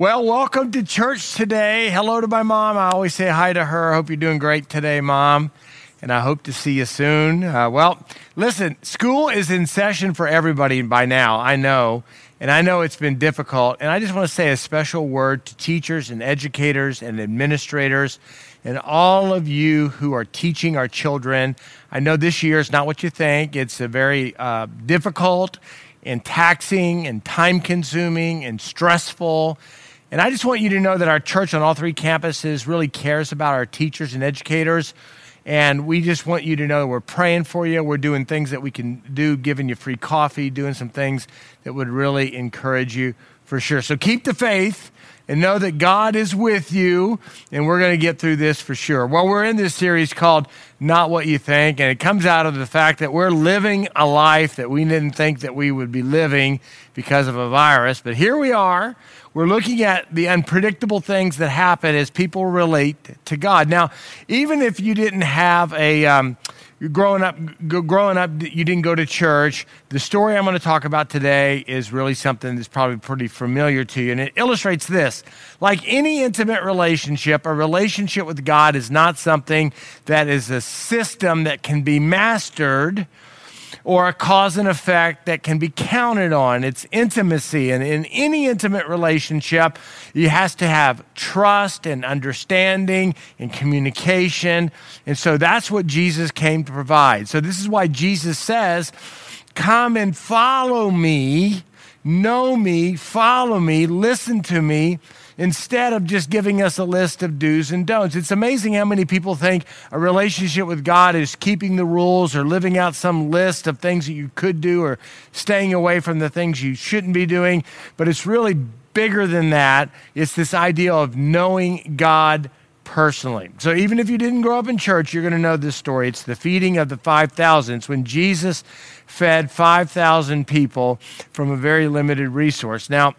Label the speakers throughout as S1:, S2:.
S1: Well, welcome to church today. Hello to my mom. I always say hi to her. I hope you're doing great today, mom. And I hope to see you soon. Uh, well, listen, school is in session for everybody by now, I know. And I know it's been difficult. And I just want to say a special word to teachers and educators and administrators and all of you who are teaching our children. I know this year is not what you think, it's a very uh, difficult and taxing and time consuming and stressful. And I just want you to know that our church on all three campuses really cares about our teachers and educators. And we just want you to know we're praying for you. We're doing things that we can do, giving you free coffee, doing some things that would really encourage you for sure. So keep the faith and know that God is with you, and we're going to get through this for sure. Well, we're in this series called Not What You Think, and it comes out of the fact that we're living a life that we didn't think that we would be living because of a virus. But here we are. We're looking at the unpredictable things that happen as people relate to God. Now, even if you didn't have a. Um, growing up growing up you didn't go to church. The story i'm going to talk about today is really something that's probably pretty familiar to you and it illustrates this. Like any intimate relationship a relationship with god is not something that is a system that can be mastered or a cause and effect that can be counted on. It's intimacy. And in any intimate relationship, you has to have trust and understanding and communication. And so that's what Jesus came to provide. So this is why Jesus says, Come and follow me, know me, follow me, listen to me instead of just giving us a list of do's and don'ts. It's amazing how many people think a relationship with God is keeping the rules or living out some list of things that you could do or staying away from the things you shouldn't be doing. But it's really bigger than that. It's this idea of knowing God personally. So even if you didn't grow up in church, you're going to know this story. It's the feeding of the 5,000. It's when Jesus fed 5,000 people from a very limited resource. Now,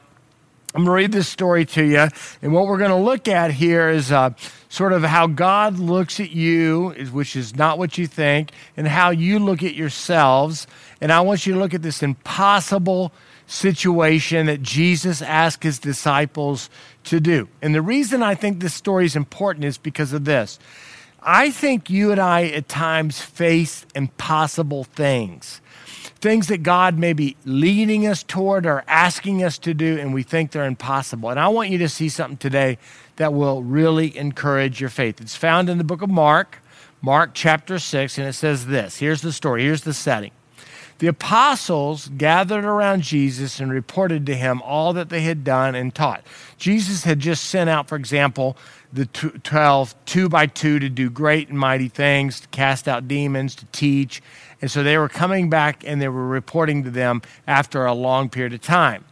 S1: I'm going to read this story to you. And what we're going to look at here is uh, sort of how God looks at you, which is not what you think, and how you look at yourselves. And I want you to look at this impossible situation that Jesus asked his disciples to do. And the reason I think this story is important is because of this. I think you and I at times face impossible things things that God may be leading us toward or asking us to do, and we think they're impossible. And I want you to see something today that will really encourage your faith. It's found in the book of Mark, Mark chapter 6, and it says this. Here's the story, here's the setting. The apostles gathered around Jesus and reported to him all that they had done and taught. Jesus had just sent out, for example, the 12 two by two to do great and mighty things, to cast out demons, to teach. And so they were coming back and they were reporting to them after a long period of time.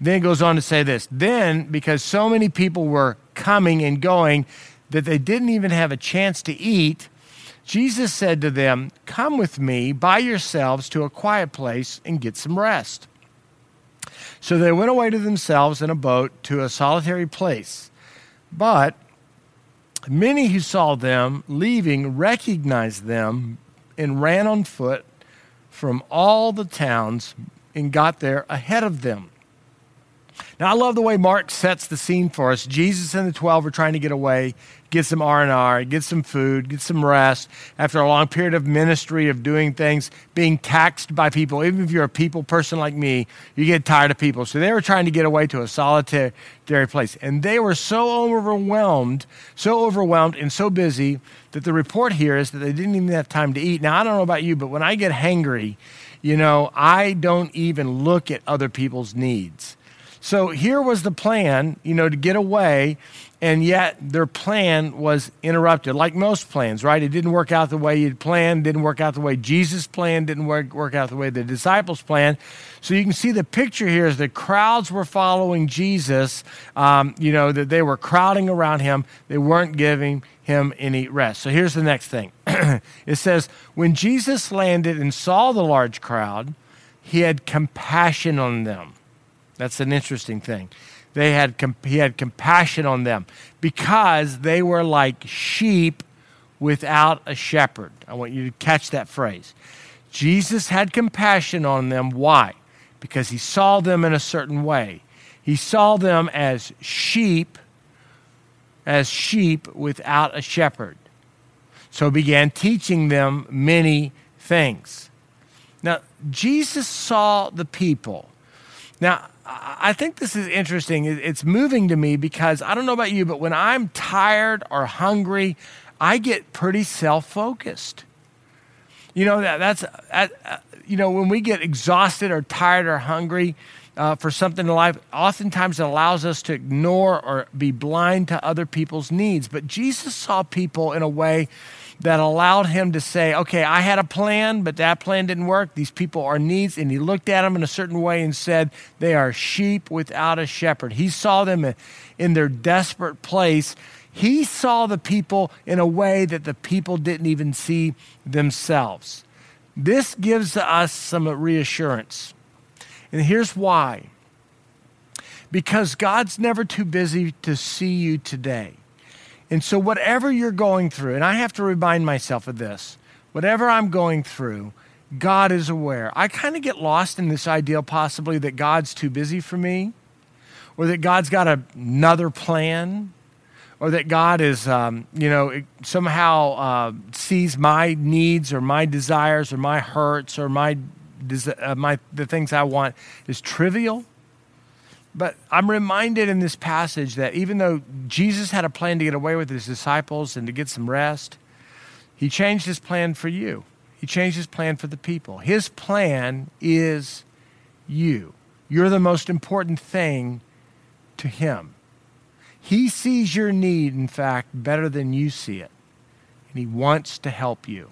S1: Then it goes on to say this. Then, because so many people were coming and going that they didn't even have a chance to eat, Jesus said to them, Come with me by yourselves to a quiet place and get some rest. So they went away to themselves in a boat to a solitary place. But Many who saw them leaving recognized them and ran on foot from all the towns and got there ahead of them. Now I love the way Mark sets the scene for us. Jesus and the 12 are trying to get away, get some R&R, get some food, get some rest after a long period of ministry of doing things, being taxed by people. Even if you're a people person like me, you get tired of people. So they were trying to get away to a solitary place. And they were so overwhelmed, so overwhelmed and so busy that the report here is that they didn't even have time to eat. Now I don't know about you, but when I get hangry, you know, I don't even look at other people's needs. So here was the plan, you know, to get away, and yet their plan was interrupted, like most plans, right? It didn't work out the way you'd planned, didn't work out the way Jesus planned, didn't work, work out the way the disciples planned. So you can see the picture here is the crowds were following Jesus, um, you know, that they were crowding around him, they weren't giving him any rest. So here's the next thing it says, When Jesus landed and saw the large crowd, he had compassion on them that's an interesting thing. They had, he had compassion on them because they were like sheep without a shepherd. I want you to catch that phrase. Jesus had compassion on them. Why? Because he saw them in a certain way. He saw them as sheep, as sheep without a shepherd. So began teaching them many things. Now, Jesus saw the people. Now, I think this is interesting. It's moving to me because I don't know about you, but when I'm tired or hungry, I get pretty self focused. You know, that, that's, that, uh, you know, when we get exhausted or tired or hungry uh, for something in life, oftentimes it allows us to ignore or be blind to other people's needs. But Jesus saw people in a way that allowed him to say, okay, I had a plan, but that plan didn't work. These people are needs. And he looked at them in a certain way and said, they are sheep without a shepherd. He saw them in their desperate place. He saw the people in a way that the people didn't even see themselves. This gives us some reassurance. And here's why because God's never too busy to see you today. And so, whatever you're going through, and I have to remind myself of this whatever I'm going through, God is aware. I kind of get lost in this idea, possibly, that God's too busy for me, or that God's got another plan, or that God is, um, you know, somehow uh, sees my needs or my desires or my hurts or my, uh, my the things I want is trivial. But I'm reminded in this passage that even though Jesus had a plan to get away with his disciples and to get some rest, he changed his plan for you. He changed his plan for the people. His plan is you. You're the most important thing to him. He sees your need, in fact, better than you see it. And he wants to help you.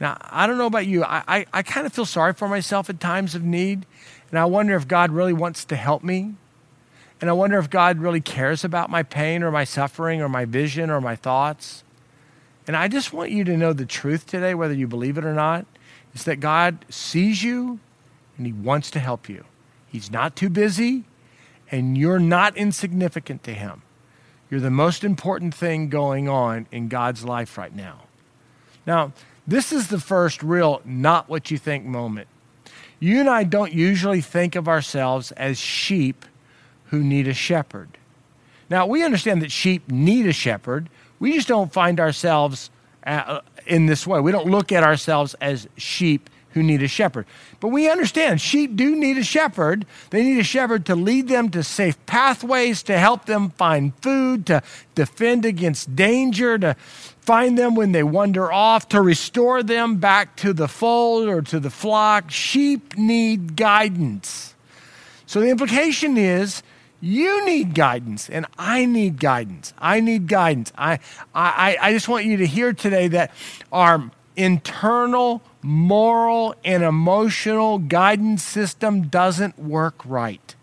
S1: Now, I don't know about you. I, I, I kind of feel sorry for myself at times of need. And I wonder if God really wants to help me. And I wonder if God really cares about my pain or my suffering or my vision or my thoughts. And I just want you to know the truth today, whether you believe it or not, is that God sees you and He wants to help you. He's not too busy, and you're not insignificant to Him. You're the most important thing going on in God's life right now. Now, this is the first real not what you think moment. You and I don't usually think of ourselves as sheep who need a shepherd. Now, we understand that sheep need a shepherd. We just don't find ourselves uh, in this way. We don't look at ourselves as sheep who need a shepherd. But we understand sheep do need a shepherd. They need a shepherd to lead them to safe pathways, to help them find food, to defend against danger, to find them when they wander off, to restore them back to the fold or to the flock. Sheep need guidance. So the implication is you need guidance and I need guidance. I need guidance. I, I, I just want you to hear today that our internal moral and emotional guidance system doesn't work right.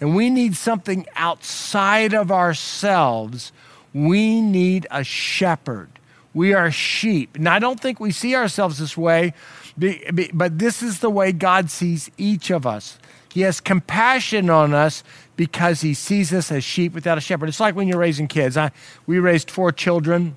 S1: And we need something outside of ourselves. We need a shepherd we are sheep. And I don't think we see ourselves this way, but this is the way God sees each of us. He has compassion on us because he sees us as sheep without a shepherd. It's like when you're raising kids. I, we raised four children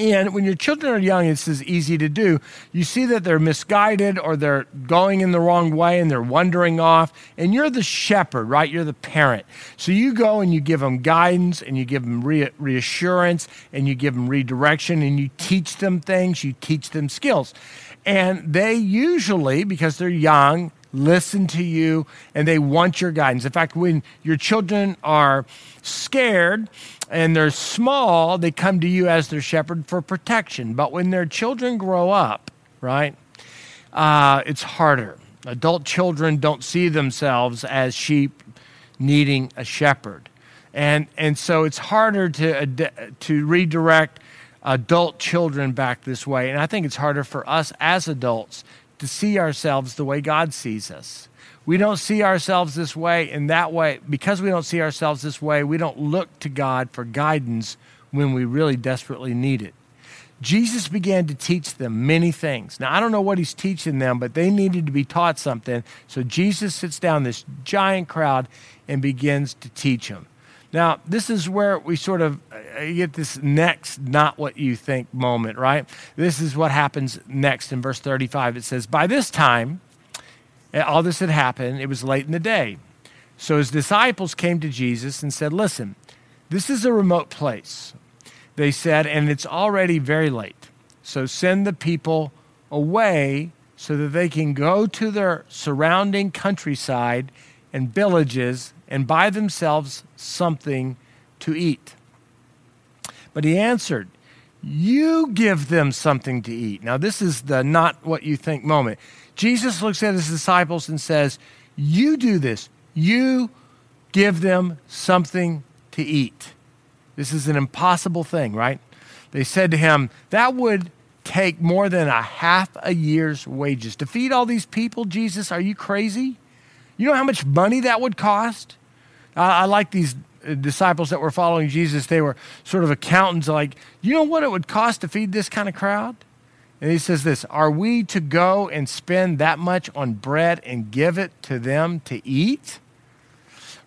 S1: and when your children are young, it's as easy to do. You see that they're misguided or they're going in the wrong way and they're wandering off, and you're the shepherd, right? You're the parent. So you go and you give them guidance and you give them reassurance and you give them redirection and you teach them things, you teach them skills. And they usually, because they're young, listen to you and they want your guidance. In fact, when your children are scared and they're small, they come to you as their shepherd for protection. But when their children grow up, right, uh, it's harder. Adult children don't see themselves as sheep needing a shepherd. And, and so it's harder to, to redirect adult children back this way. And I think it's harder for us as adults to see ourselves the way God sees us. We don't see ourselves this way, and that way, because we don't see ourselves this way, we don't look to God for guidance when we really desperately need it. Jesus began to teach them many things. Now, I don't know what he's teaching them, but they needed to be taught something. So Jesus sits down this giant crowd and begins to teach them. Now, this is where we sort of uh, get this next not what you think moment, right? This is what happens next in verse 35. It says, By this time, all this had happened, it was late in the day. So his disciples came to Jesus and said, Listen, this is a remote place. They said, and it's already very late. So send the people away so that they can go to their surrounding countryside and villages and buy themselves something to eat. But he answered, You give them something to eat. Now, this is the not what you think moment. Jesus looks at his disciples and says, You do this. You give them something to eat. This is an impossible thing, right? They said to him, That would take more than a half a year's wages. To feed all these people, Jesus, are you crazy? You know how much money that would cost? I, I like these uh, disciples that were following Jesus. They were sort of accountants, like, you know what it would cost to feed this kind of crowd? And he says this Are we to go and spend that much on bread and give it to them to eat?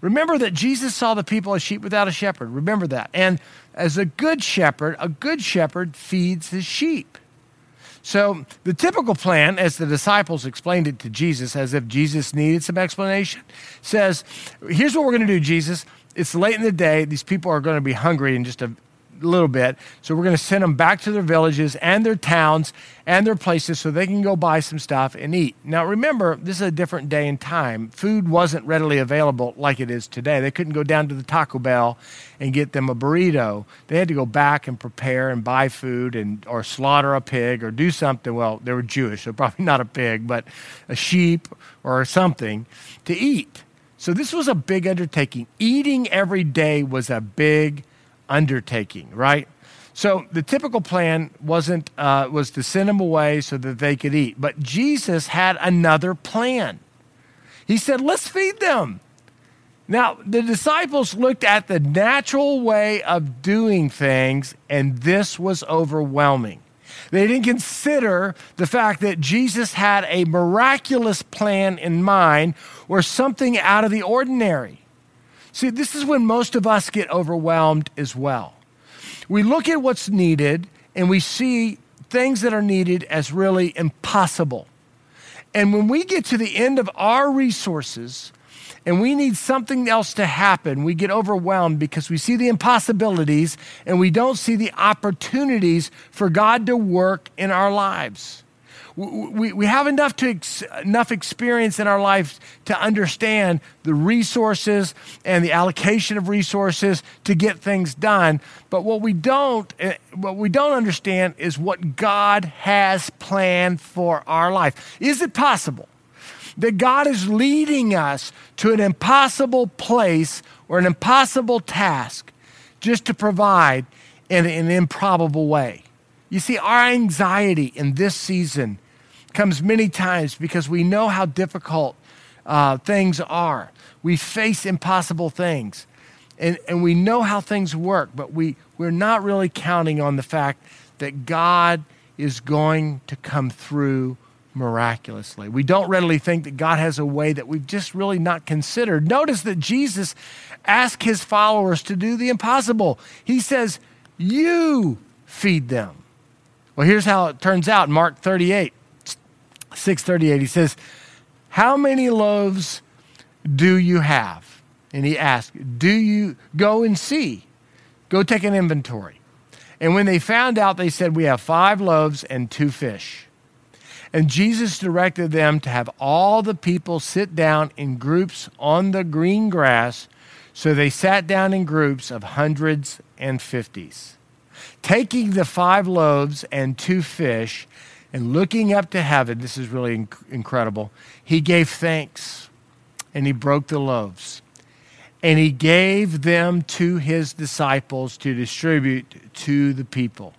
S1: Remember that Jesus saw the people as sheep without a shepherd. Remember that. And as a good shepherd, a good shepherd feeds his sheep. So, the typical plan, as the disciples explained it to Jesus, as if Jesus needed some explanation, says, Here's what we're going to do, Jesus. It's late in the day. These people are going to be hungry in just a little bit. So we're going to send them back to their villages and their towns and their places so they can go buy some stuff and eat. Now, remember, this is a different day and time. Food wasn't readily available like it is today. They couldn't go down to the Taco Bell and get them a burrito. They had to go back and prepare and buy food and or slaughter a pig or do something. Well, they were Jewish, so probably not a pig, but a sheep or something to eat. So this was a big undertaking. Eating every day was a big undertaking, right? So the typical plan wasn't uh, was to send them away so that they could eat, but Jesus had another plan. He said, "Let's feed them." Now the disciples looked at the natural way of doing things, and this was overwhelming. They didn't consider the fact that Jesus had a miraculous plan in mind or something out of the ordinary. See, this is when most of us get overwhelmed as well. We look at what's needed and we see things that are needed as really impossible. And when we get to the end of our resources and we need something else to happen, we get overwhelmed because we see the impossibilities and we don't see the opportunities for God to work in our lives we, we have enough, to ex, enough experience in our life to understand the resources and the allocation of resources to get things done. But what we don't, eh, what we don't understand is what God has planned for our life. Is it possible that God is leading us to an impossible place or an impossible task just to provide in an improbable way? You see, our anxiety in this season comes many times because we know how difficult uh, things are. We face impossible things. And, and we know how things work, but we, we're not really counting on the fact that God is going to come through miraculously. We don't readily think that God has a way that we've just really not considered. Notice that Jesus asked his followers to do the impossible. He says, You feed them. Well, here's how it turns out Mark 38. 638, he says, How many loaves do you have? And he asked, Do you go and see? Go take an inventory. And when they found out, they said, We have five loaves and two fish. And Jesus directed them to have all the people sit down in groups on the green grass. So they sat down in groups of hundreds and fifties. Taking the five loaves and two fish, and looking up to heaven, this is really inc- incredible, he gave thanks and he broke the loaves. And he gave them to his disciples to distribute to the people.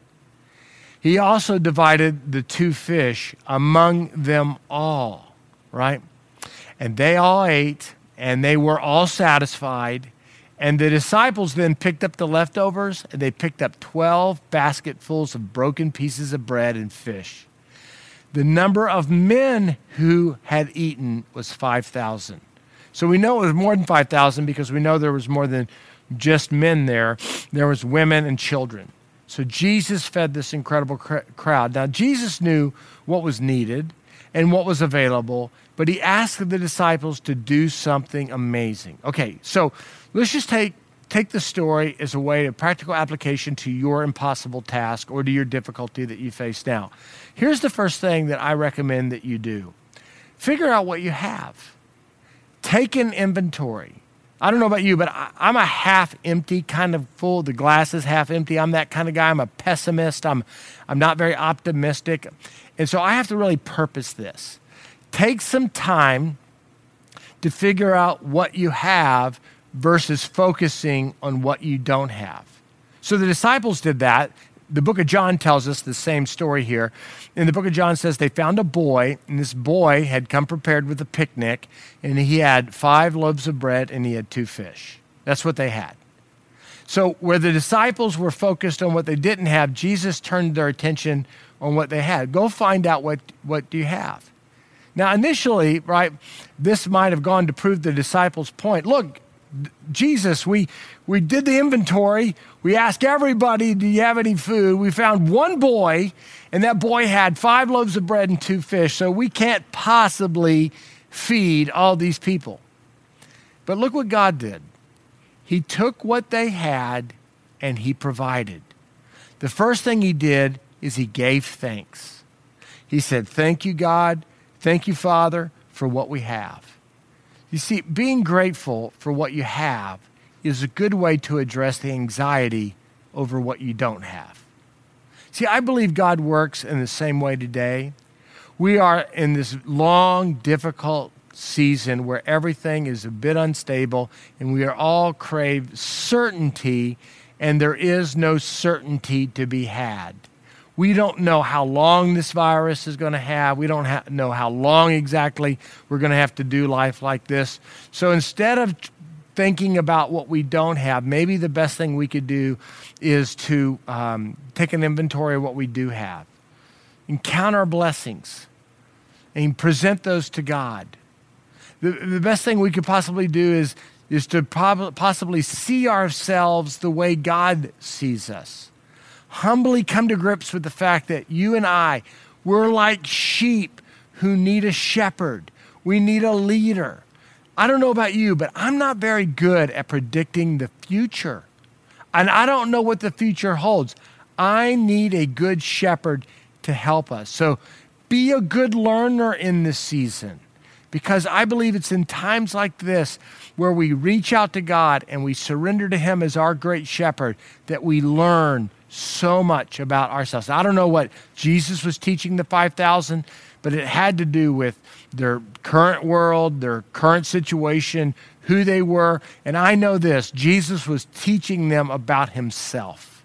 S1: He also divided the two fish among them all, right? And they all ate, and they were all satisfied. And the disciples then picked up the leftovers, and they picked up 12 basketfuls of broken pieces of bread and fish. The number of men who had eaten was 5,000. So we know it was more than 5,000 because we know there was more than just men there. There was women and children. So Jesus fed this incredible cr- crowd. Now Jesus knew what was needed and what was available but he asked the disciples to do something amazing. Okay, so let's just take take the story as a way of practical application to your impossible task or to your difficulty that you face now. Here's the first thing that I recommend that you do. Figure out what you have. Take an inventory. I don't know about you, but I, am a half empty kind of full. The glass is half empty. I'm that kind of guy. I'm a pessimist. I'm, I'm not very optimistic. And so I have to really purpose this. Take some time to figure out what you have versus focusing on what you don't have. So the disciples did that. The book of John tells us the same story here. In the book of John says they found a boy, and this boy had come prepared with a picnic, and he had five loaves of bread and he had two fish. That's what they had. So where the disciples were focused on what they didn't have, Jesus turned their attention on what they had. Go find out what what do you have. Now initially, right, this might have gone to prove the disciples' point. Look, Jesus, we, we did the inventory. We asked everybody, Do you have any food? We found one boy, and that boy had five loaves of bread and two fish, so we can't possibly feed all these people. But look what God did. He took what they had and He provided. The first thing He did is He gave thanks. He said, Thank you, God. Thank you, Father, for what we have. You see, being grateful for what you have is a good way to address the anxiety over what you don't have. See, I believe God works in the same way today. We are in this long, difficult season where everything is a bit unstable and we are all crave certainty, and there is no certainty to be had. We don't know how long this virus is going to have. We don't ha- know how long exactly we're going to have to do life like this. So instead of thinking about what we don't have, maybe the best thing we could do is to um, take an inventory of what we do have, encounter our blessings, and present those to God. The, the best thing we could possibly do is, is to prob- possibly see ourselves the way God sees us humbly come to grips with the fact that you and I, we're like sheep who need a shepherd. We need a leader. I don't know about you, but I'm not very good at predicting the future. And I don't know what the future holds. I need a good shepherd to help us. So be a good learner in this season because I believe it's in times like this where we reach out to God and we surrender to Him as our great shepherd that we learn so much about ourselves. I don't know what Jesus was teaching the 5,000, but it had to do with their current world, their current situation, who they were. And I know this Jesus was teaching them about himself.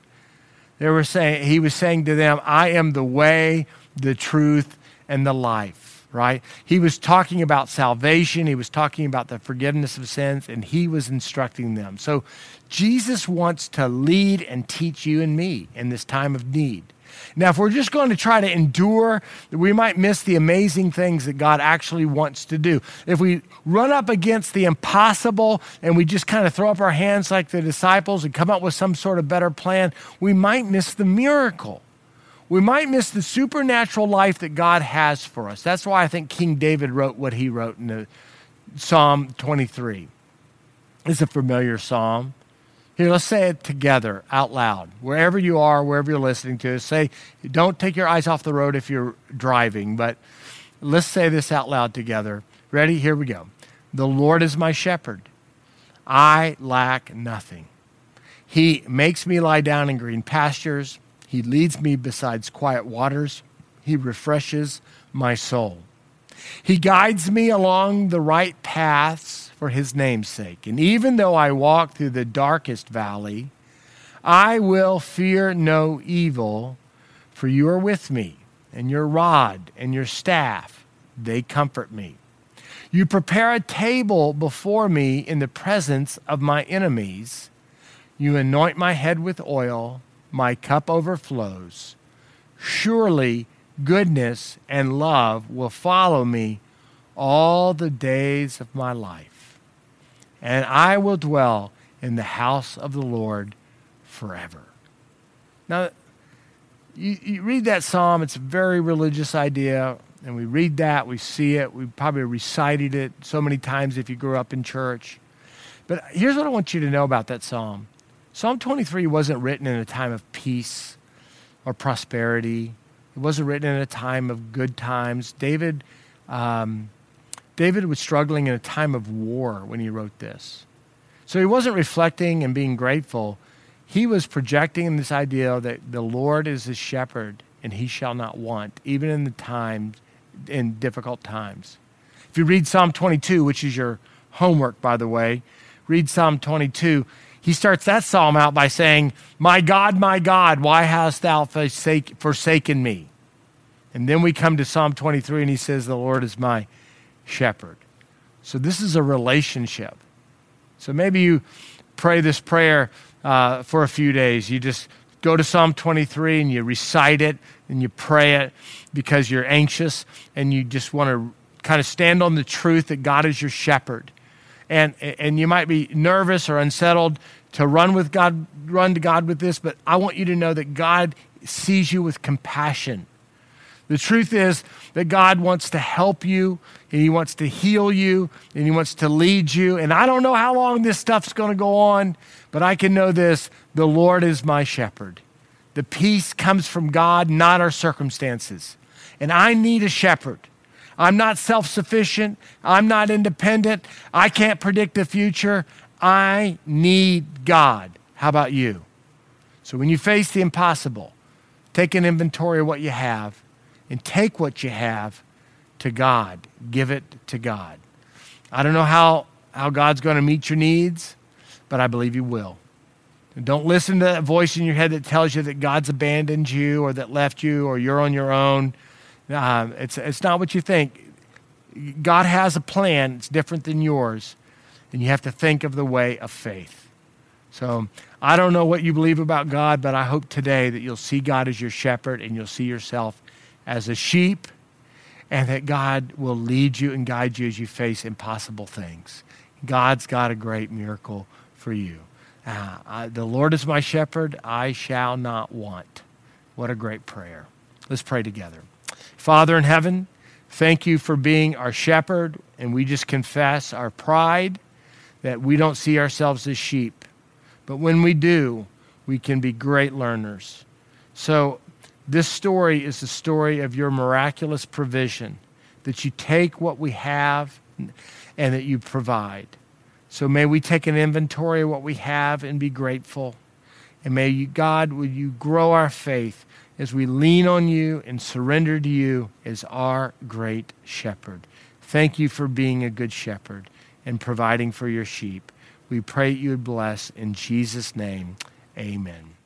S1: They were saying, he was saying to them, I am the way, the truth, and the life right? He was talking about salvation, he was talking about the forgiveness of sins, and he was instructing them. So Jesus wants to lead and teach you and me in this time of need. Now, if we're just going to try to endure, we might miss the amazing things that God actually wants to do. If we run up against the impossible and we just kind of throw up our hands like the disciples and come up with some sort of better plan, we might miss the miracle we might miss the supernatural life that God has for us. That's why I think King David wrote what he wrote in the Psalm 23. It's a familiar psalm. Here, let's say it together out loud. Wherever you are, wherever you're listening to, say, don't take your eyes off the road if you're driving, but let's say this out loud together. Ready? Here we go. The Lord is my shepherd. I lack nothing. He makes me lie down in green pastures. He leads me beside quiet waters. He refreshes my soul. He guides me along the right paths for his name's sake. And even though I walk through the darkest valley, I will fear no evil, for you are with me, and your rod and your staff, they comfort me. You prepare a table before me in the presence of my enemies. You anoint my head with oil my cup overflows. Surely goodness and love will follow me all the days of my life, and I will dwell in the house of the Lord forever. Now, you, you read that psalm, it's a very religious idea. And we read that, we see it, we probably recited it so many times if you grew up in church. But here's what I want you to know about that psalm Psalm 23 wasn't written in a time of peace or prosperity, it wasn't written in a time of good times. David, um, David was struggling in a time of war when he wrote this. So he wasn't reflecting and being grateful. He was projecting this idea that the Lord is his shepherd and he shall not want, even in the times, in difficult times. If you read Psalm 22, which is your homework, by the way, read Psalm 22. He starts that psalm out by saying, My God, my God, why hast thou forsaken me? And then we come to Psalm 23 and he says, The Lord is my shepherd. So this is a relationship. So maybe you pray this prayer uh, for a few days. You just go to Psalm 23 and you recite it and you pray it because you're anxious and you just want to kind of stand on the truth that God is your shepherd. And, and you might be nervous or unsettled to run with God, run to God with this, but I want you to know that God sees you with compassion. The truth is that God wants to help you and He wants to heal you and He wants to lead you. And I don't know how long this stuff's going to go on, but I can know this the Lord is my shepherd. The peace comes from God, not our circumstances. And I need a shepherd. I'm not self sufficient. I'm not independent. I can't predict the future. I need God. How about you? So when you face the impossible, take an inventory of what you have and take what you have to God. Give it to God. I don't know how, how God's going to meet your needs, but I believe He will. Don't listen to that voice in your head that tells you that God's abandoned you or that left you or you're on your own. Um, it's, it's not what you think. God has a plan, it's different than yours, and you have to think of the way of faith. So I don't know what you believe about God, but I hope today that you'll see God as your shepherd and you'll see yourself as a sheep, and that God will lead you and guide you as you face impossible things. God's got a great miracle for you. Uh, I, the Lord is my shepherd, I shall not want. What a great prayer. Let's pray together. Father in heaven, thank you for being our shepherd, and we just confess our pride that we don't see ourselves as sheep. But when we do, we can be great learners. So this story is the story of your miraculous provision, that you take what we have and that you provide. So may we take an inventory of what we have and be grateful. And may you, God, will you grow our faith as we lean on you and surrender to you as our great shepherd. Thank you for being a good shepherd and providing for your sheep. We pray you would bless in Jesus' name. Amen.